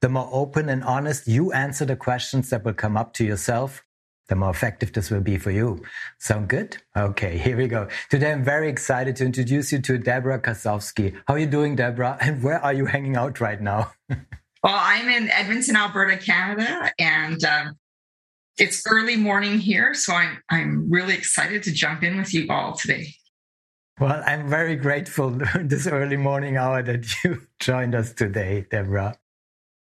The more open and honest you answer the questions that will come up to yourself, the more effective this will be for you. Sound good? Okay, here we go. Today I'm very excited to introduce you to Debra Kasowski. How are you doing, Debra? And where are you hanging out right now? well, I'm in Edmonton, Alberta, Canada, and um, it's early morning here, so I'm I'm really excited to jump in with you all today. Well, I'm very grateful this early morning hour that you joined us today, Debra.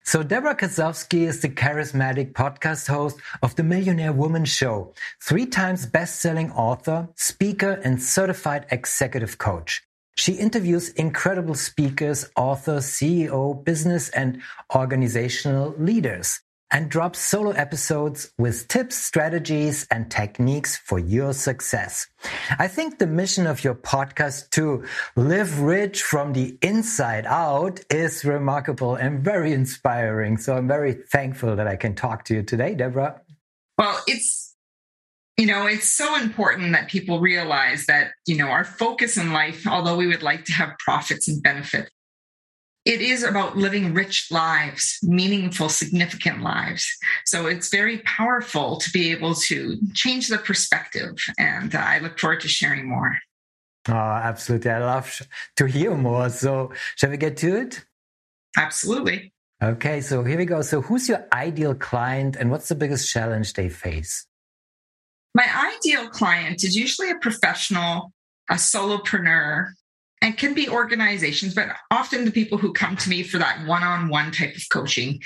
So Debra Kasowski is the charismatic podcast host of the Millionaire Woman Show, three times best-selling author, speaker, and certified executive coach. She interviews incredible speakers, authors, CEO, business, and organizational leaders and drops solo episodes with tips, strategies, and techniques for your success. I think the mission of your podcast to live rich from the inside out is remarkable and very inspiring. So I'm very thankful that I can talk to you today, Debra. Well, it's you know, it's so important that people realize that, you know, our focus in life, although we would like to have profits and benefits, it is about living rich lives, meaningful, significant lives. So it's very powerful to be able to change the perspective. And uh, I look forward to sharing more. Oh, absolutely. I love to hear more. So, shall we get to it? Absolutely. Okay, so here we go. So, who's your ideal client and what's the biggest challenge they face? My ideal client is usually a professional, a solopreneur, and can be organizations, but often the people who come to me for that one on one type of coaching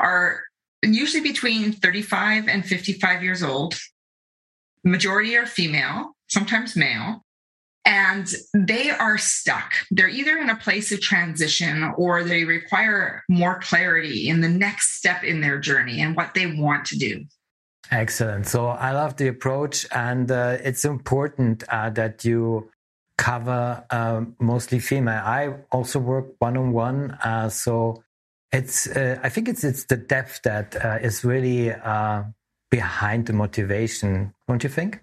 are usually between 35 and 55 years old. Majority are female, sometimes male, and they are stuck. They're either in a place of transition or they require more clarity in the next step in their journey and what they want to do. Excellent. So I love the approach, and uh, it's important uh, that you cover um, mostly female. I also work one on one, so it's uh, I think it's it's the depth that uh, is really uh, behind the motivation. Don't you think?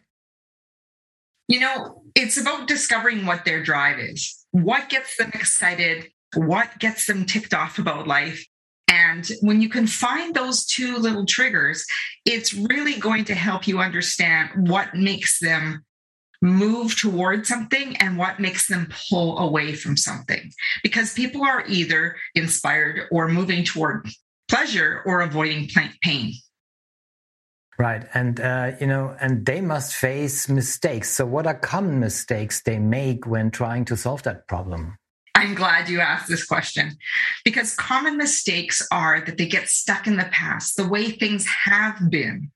You know, it's about discovering what their drive is. What gets them excited? What gets them ticked off about life? And when you can find those two little triggers, it's really going to help you understand what makes them move towards something and what makes them pull away from something. Because people are either inspired or moving toward pleasure or avoiding pain. Right. And, uh, you know, and they must face mistakes. So, what are common mistakes they make when trying to solve that problem? I'm glad you asked this question because common mistakes are that they get stuck in the past, the way things have been,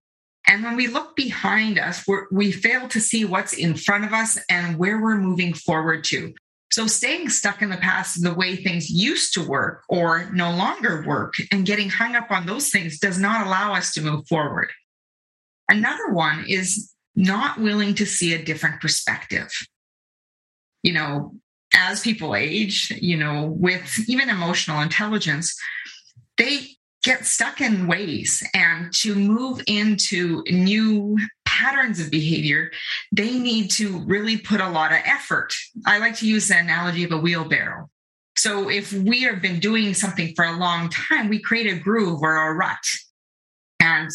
and when we look behind us, we fail to see what's in front of us and where we're moving forward to. So, staying stuck in the past, the way things used to work or no longer work, and getting hung up on those things does not allow us to move forward. Another one is not willing to see a different perspective. You know, as people age, you know, with even emotional intelligence, they get stuck in ways and to move into new patterns of behavior, they need to really put a lot of effort. I like to use the analogy of a wheelbarrow. So if we have been doing something for a long time, we create a groove or a rut. And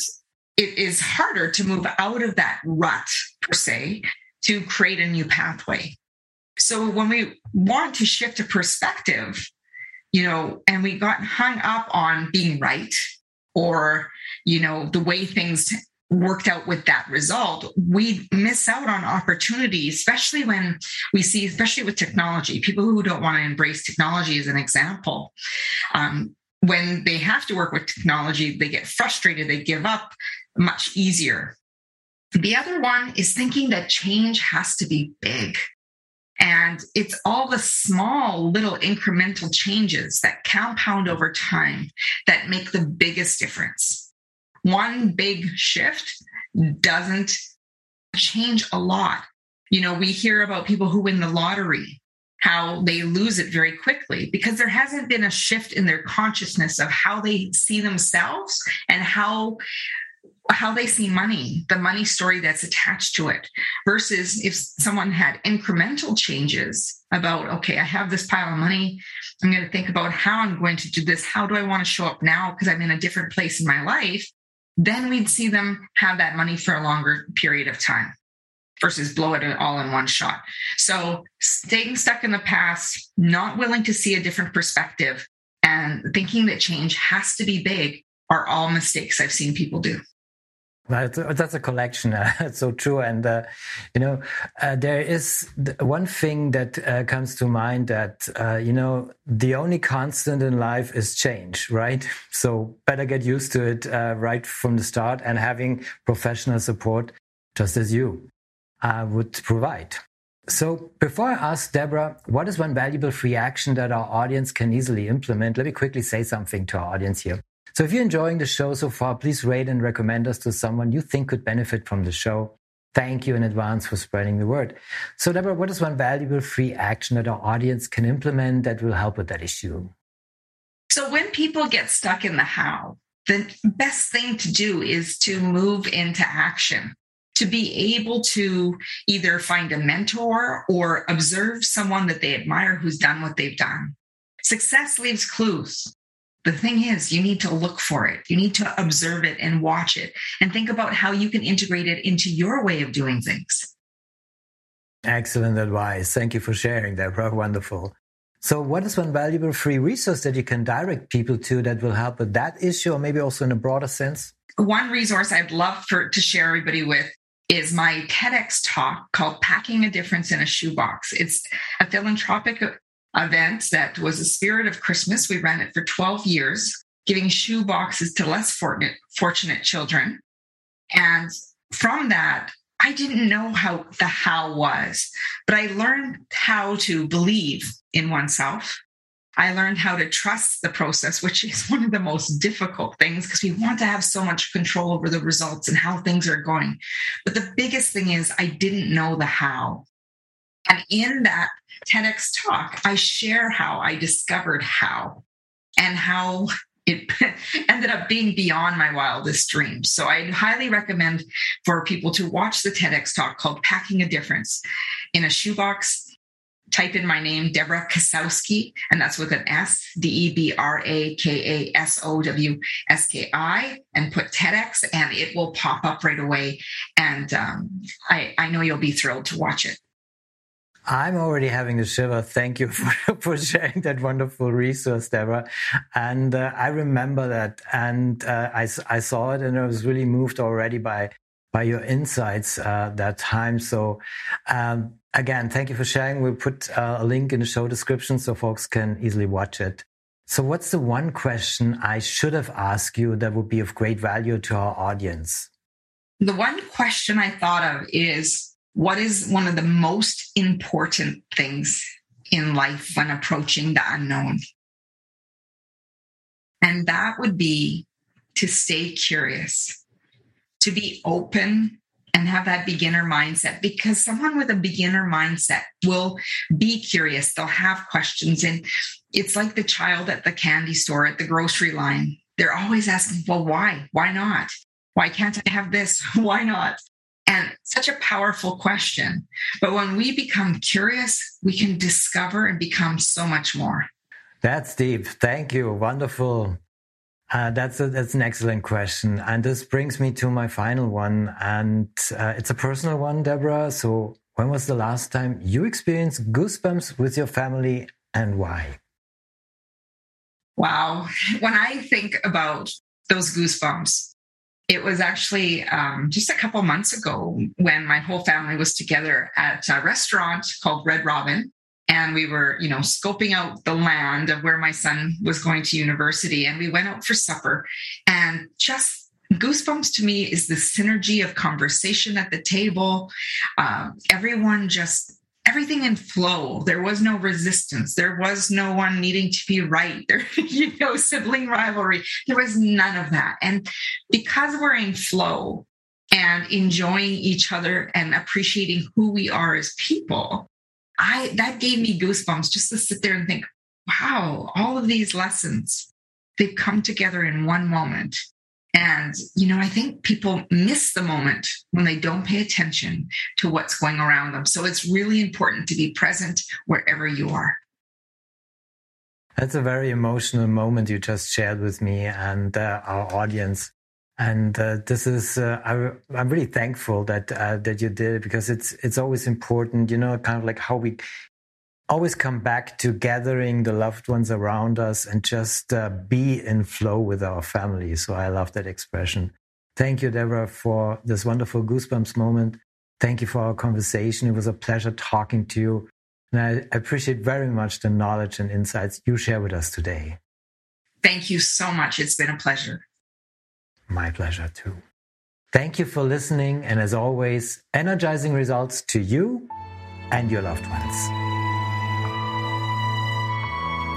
it is harder to move out of that rut, per se, to create a new pathway. So when we want to shift a perspective, you know, and we got hung up on being right or, you know, the way things worked out with that result, we miss out on opportunities, especially when we see, especially with technology, people who don't want to embrace technology as an example. Um, when they have to work with technology, they get frustrated, they give up much easier. The other one is thinking that change has to be big. And it's all the small little incremental changes that compound over time that make the biggest difference. One big shift doesn't change a lot. You know, we hear about people who win the lottery, how they lose it very quickly because there hasn't been a shift in their consciousness of how they see themselves and how how they see money, the money story that's attached to it, versus if someone had incremental changes about, okay, I have this pile of money. I'm going to think about how I'm going to do this. How do I want to show up now? Because I'm in a different place in my life. Then we'd see them have that money for a longer period of time versus blow it all in one shot. So staying stuck in the past, not willing to see a different perspective, and thinking that change has to be big are all mistakes I've seen people do. That's a collection. That's so true. And, uh, you know, uh, there is one thing that uh, comes to mind that, uh, you know, the only constant in life is change, right? So better get used to it uh, right from the start and having professional support, just as you uh, would provide. So before I ask Debra, what is one valuable free action that our audience can easily implement? Let me quickly say something to our audience here. So if you're enjoying the show so far, please rate and recommend us to someone you think could benefit from the show. Thank you in advance for spreading the word. So, Debra, what is one valuable free action that our audience can implement that will help with that issue? So, when people get stuck in the how, the best thing to do is to move into action, to be able to either find a mentor or observe someone that they admire who's done what they've done. Success leaves clues the thing is, you need to look for it. You need to observe it and watch it and think about how you can integrate it into your way of doing things. Excellent advice. Thank you for sharing, that. Wonderful. So, what is one valuable free resource that you can direct people to that will help with that issue, or maybe also in a broader sense? One resource I'd love for to share everybody with is my TEDx talk called "Packing a Difference in a Shoebox." It's a philanthropic event that was a spirit of Christmas. We ran it for 12 years, giving shoe boxes to less fortunate, fortunate children. And from that, I didn't know how the how was, but I learned how to believe in oneself. I learned how to trust the process, which is one of the most difficult things because we want to have so much control over the results and how things are going. But the biggest thing is, I didn't know the how. And in that TEDx talk, I share how I discovered how and how it ended up being beyond my wildest dreams. So I highly recommend for people to watch the TEDx talk called Packing a Difference in a shoebox. Type in my name, Debra Kasowski, and that's with an S, D E B R A K A S O W S K I, and put TEDx, and it will pop up right away. And um, I, I know you'll be thrilled to watch it. I'm already having a shiver. Thank you for, for sharing that wonderful resource, Debra. And uh, I remember that, and uh, I, I saw it, and I was really moved already by by your insights uh, that time. So um, again, thank you for sharing. We'll put uh, a link in the show description so folks can easily watch it. So, what's the one question I should have asked you that would be of great value to our audience? The one question I thought of is what is one of the most important things in life when approaching the unknown? And that would be to stay curious, to be open and have that beginner mindset because someone with a beginner mindset will be curious. They'll have questions. And it's like the child at the candy store, at the grocery line. They're always asking, well, why? Why not? Why can't I have this? Why not? And such a powerful question. But when we become curious, we can discover and become so much more. That's deep. Thank you. Wonderful. Uh, that's a, that's an excellent question, and this brings me to my final one, and uh, it's a personal one, Debra. So, when was the last time you experienced goosebumps with your family, and why? Wow, when I think about those goosebumps, it was actually um, just a couple months ago when my whole family was together at a restaurant called Red Robin. And we were, you know, scoping out the land of where my son was going to university. And we went out for supper. And just goosebumps to me is the synergy of conversation at the table. Um, everyone just everything in flow. There was no resistance. There was no one needing to be right. There, you know, sibling rivalry. There was none of that. And because we're in flow and enjoying each other and appreciating who we are as people, I that gave me goosebumps just to sit there and think, wow, all of these lessons, they've come together in one moment. And, you know, I think people miss the moment when they don't pay attention to what's going around them. So it's really important to be present wherever you are. That's a very emotional moment you just shared with me and uh, our audience. And uh, this is, uh, I, am really thankful that uh, that you did it because it's it's always important, you know, kind of like how we always come back to gathering the loved ones around us and just uh, be in flow with our family. So I love that expression. Thank you, Debra, for this wonderful goosebumps moment. Thank you for our conversation. It was a pleasure talking to you. And I appreciate very much the knowledge and insights you share with us today. Thank you so much. It's been a pleasure. My pleasure too. Thank you for listening. And as always, energizing results to you and your loved ones.